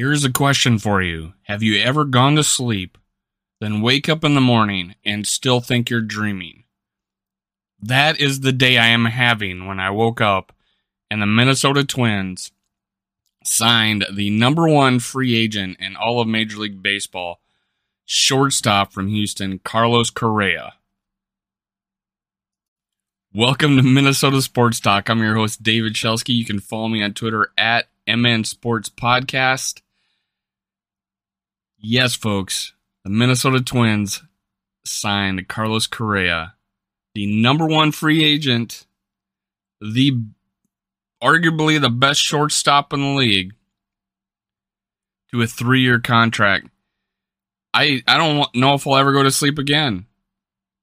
Here's a question for you Have you ever gone to sleep, then wake up in the morning and still think you're dreaming? That is the day I am having when I woke up and the Minnesota Twins signed the number one free agent in all of Major League Baseball, shortstop from Houston, Carlos Correa. Welcome to Minnesota Sports Talk. I'm your host, David Shelsky. You can follow me on Twitter at MN Sports Podcast. Yes, folks, the Minnesota Twins signed Carlos Correa, the number one free agent, the arguably the best shortstop in the league, to a three year contract. I I don't know if I'll ever go to sleep again.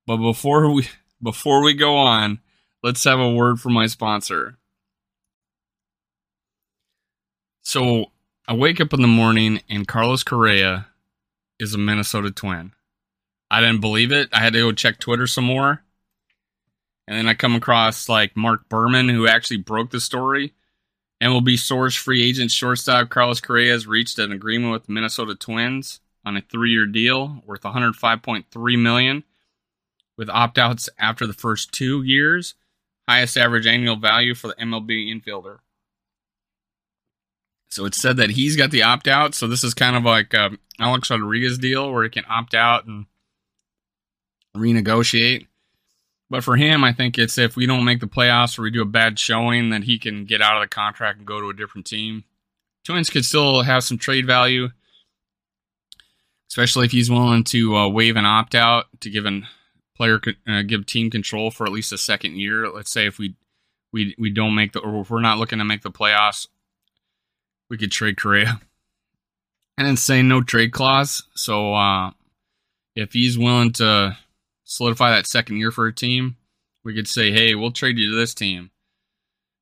But before we before we go on, let's have a word from my sponsor. So I wake up in the morning and Carlos Correa is a Minnesota Twin. I didn't believe it. I had to go check Twitter some more. And then I come across like Mark Berman, who actually broke the story. MLB source free agent shortstop Carlos Correa has reached an agreement with Minnesota Twins on a three-year deal worth 105.3 million, with opt-outs after the first two years. Highest average annual value for the MLB infielder. So it said that he's got the opt out. So this is kind of like uh, Alex Rodriguez deal where he can opt out and renegotiate. But for him, I think it's if we don't make the playoffs or we do a bad showing, that he can get out of the contract and go to a different team. Twins could still have some trade value, especially if he's willing to uh, waive an opt out to give an player uh, give team control for at least a second year. Let's say if we we we don't make the or if we're not looking to make the playoffs, we could trade Correa. And then say no trade clause. So uh, if he's willing to solidify that second year for a team, we could say, hey, we'll trade you to this team.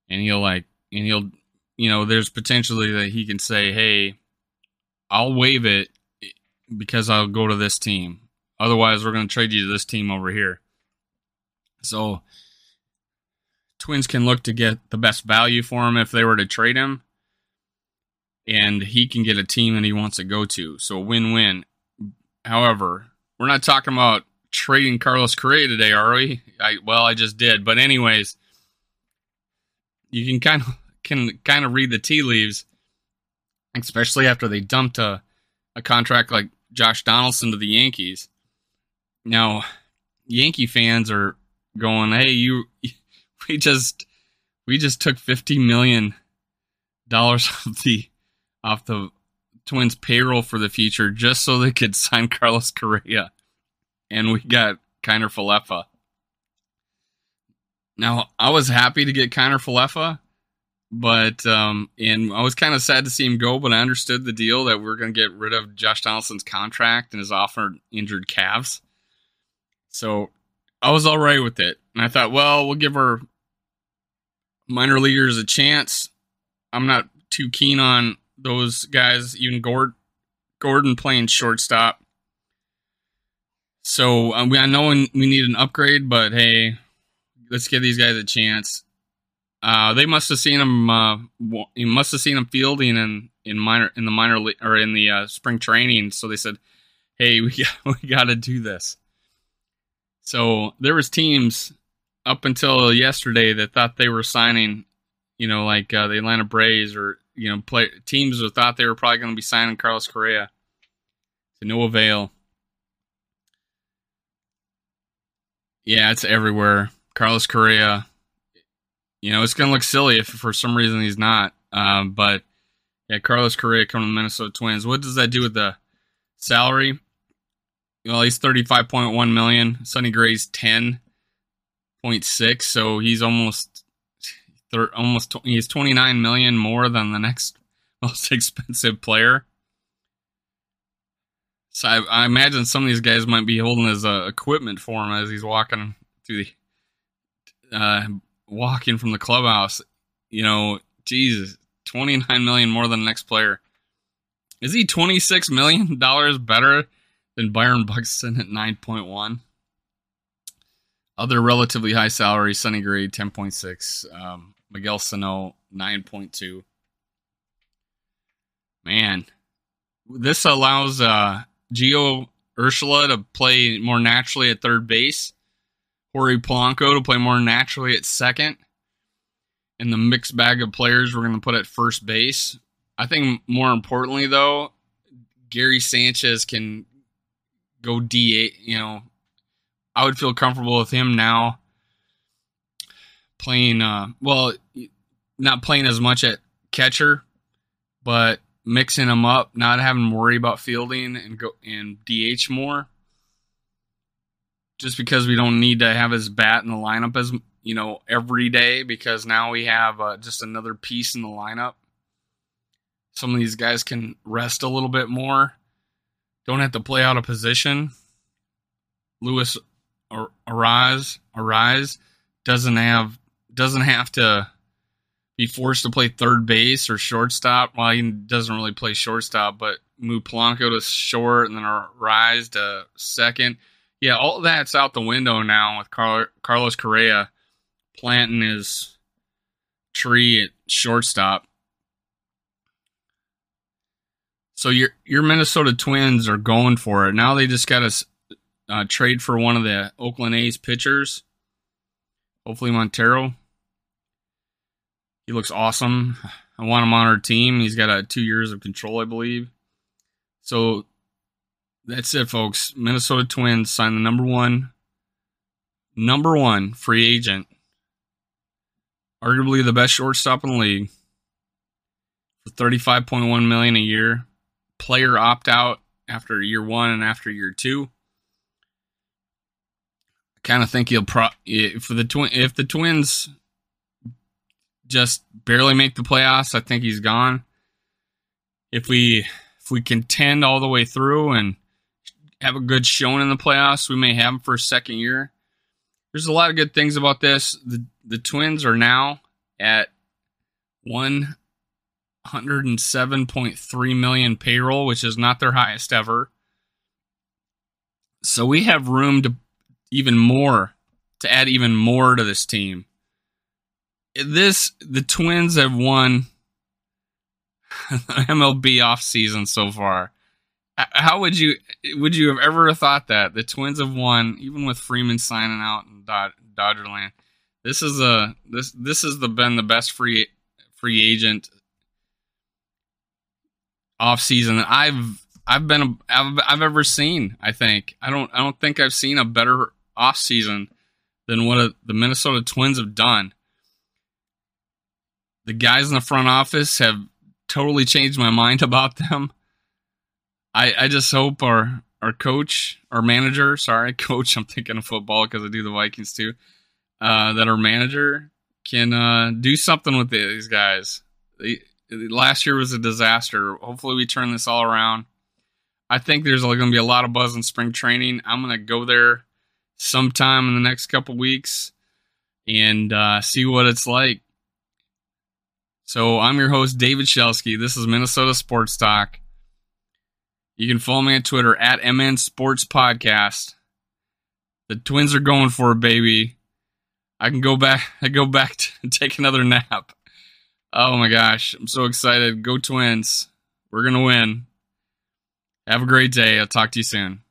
And he'll like, and he'll, you know, there's potentially that he can say, hey, I'll waive it because I'll go to this team. Otherwise, we're going to trade you to this team over here. So, Twins can look to get the best value for him if they were to trade him. And he can get a team that he wants to go to. So, win win. However, we're not talking about trading Carlos Correa today, are we? I well, I just did, but anyways, you can kind of can kind of read the tea leaves, especially after they dumped a a contract like Josh Donaldson to the Yankees. Now, Yankee fans are going, "Hey, you, we just we just took fifty million dollars off the off the Twins payroll for the future just so they could sign Carlos Correa." and we got Kiner Falefa. Now, I was happy to get Kiner Falefa, but um, and I was kind of sad to see him go. But I understood the deal that we are going to get rid of Josh Donaldson's contract and his offered injured calves. So I was all right with it, and I thought, well, we'll give our minor leaguers a chance. I'm not too keen on those guys, even Gord, Gordon playing shortstop. So um, we, I know we need an upgrade, but hey, let's give these guys a chance. Uh, they must have seen him. Uh, you must have seen him fielding in in minor in the minor league or in the uh, spring training. So they said, "Hey, we got, we got to do this." So there was teams up until yesterday that thought they were signing, you know, like uh, the Atlanta Braves or you know, play teams thought they were probably going to be signing Carlos Correa to no avail. Yeah, it's everywhere. Carlos Correa. You know, it's going to look silly if for some reason he's not. Um, but yeah, Carlos Correa coming to the Minnesota Twins. What does that do with the salary? Well, he's thirty-five point one million. Sonny Gray's ten point six, so he's almost almost he's twenty-nine million more than the next most expensive player. So I, I, imagine some of these guys might be holding his uh, equipment for him as he's walking through the, uh, walking from the clubhouse. You know, Jesus, twenty nine million more than the next player. Is he twenty six million dollars better than Byron Buxton at nine point one? Other relatively high salaries: Sonny Gray ten point six, um, Miguel Sano nine point two. Man, this allows uh, Gio Urshela to play more naturally at third base, Jorge Polanco to play more naturally at second, and the mixed bag of players we're going to put at first base. I think more importantly, though, Gary Sanchez can go DH. You know, I would feel comfortable with him now playing. Uh, well, not playing as much at catcher, but mixing them up, not having to worry about fielding and go and DH more. Just because we don't need to have his bat in the lineup as you know every day, because now we have uh, just another piece in the lineup. Some of these guys can rest a little bit more, don't have to play out of position. Luis Arraez Arraez doesn't have doesn't have to be forced to play third base or shortstop. Well, he doesn't really play shortstop, but move Polanco to short and then Rise to second. Yeah, all that's out the window now with Car- Carlos Correa planting his tree at shortstop. So your your Minnesota Twins are going for it now. They just got to uh, trade for one of the Oakland A's pitchers. Hopefully Montero. He looks awesome. I want him on our team. He's got a two years of control, I believe. So that's it, folks. Minnesota Twins signed the number one, number one free agent, arguably the best shortstop in the league, for thirty-five point one million a year. Player opt out after year one and after year two. I kind of think he'll pro for the twin if the Twins just barely make the playoffs, I think he's gone. If we if we contend all the way through and have a good showing in the playoffs, we may have him for a second year. There's a lot of good things about this. The the Twins are now at 107.3 million payroll, which is not their highest ever. So we have room to even more to add even more to this team this the Twins have won MLB off season so far. How would you would you have ever thought that the Twins have won even with Freeman signing out in Dod- Dodgerland? This is a this this has the been the best free free agent off season that I've I've been I've, I've ever seen. I think I don't I don't think I've seen a better off season than what a, the Minnesota Twins have done the guys in the front office have totally changed my mind about them. I I just hope our our coach, our manager, sorry, coach, I'm thinking of football because I do the Vikings too. Uh, that our manager can uh, do something with these guys. Last year was a disaster. Hopefully, we turn this all around. I think there's going to be a lot of buzz in spring training. I'm going to go there sometime in the next couple weeks and uh, see what it's like. So I'm your host, David Shelsky. This is Minnesota Sports Talk. You can follow me on Twitter at MN Sports Podcast. The Twins are going for it, baby. I can go back. I go back to take another nap. Oh my gosh, I'm so excited. Go Twins. We're gonna win. Have a great day. I'll talk to you soon.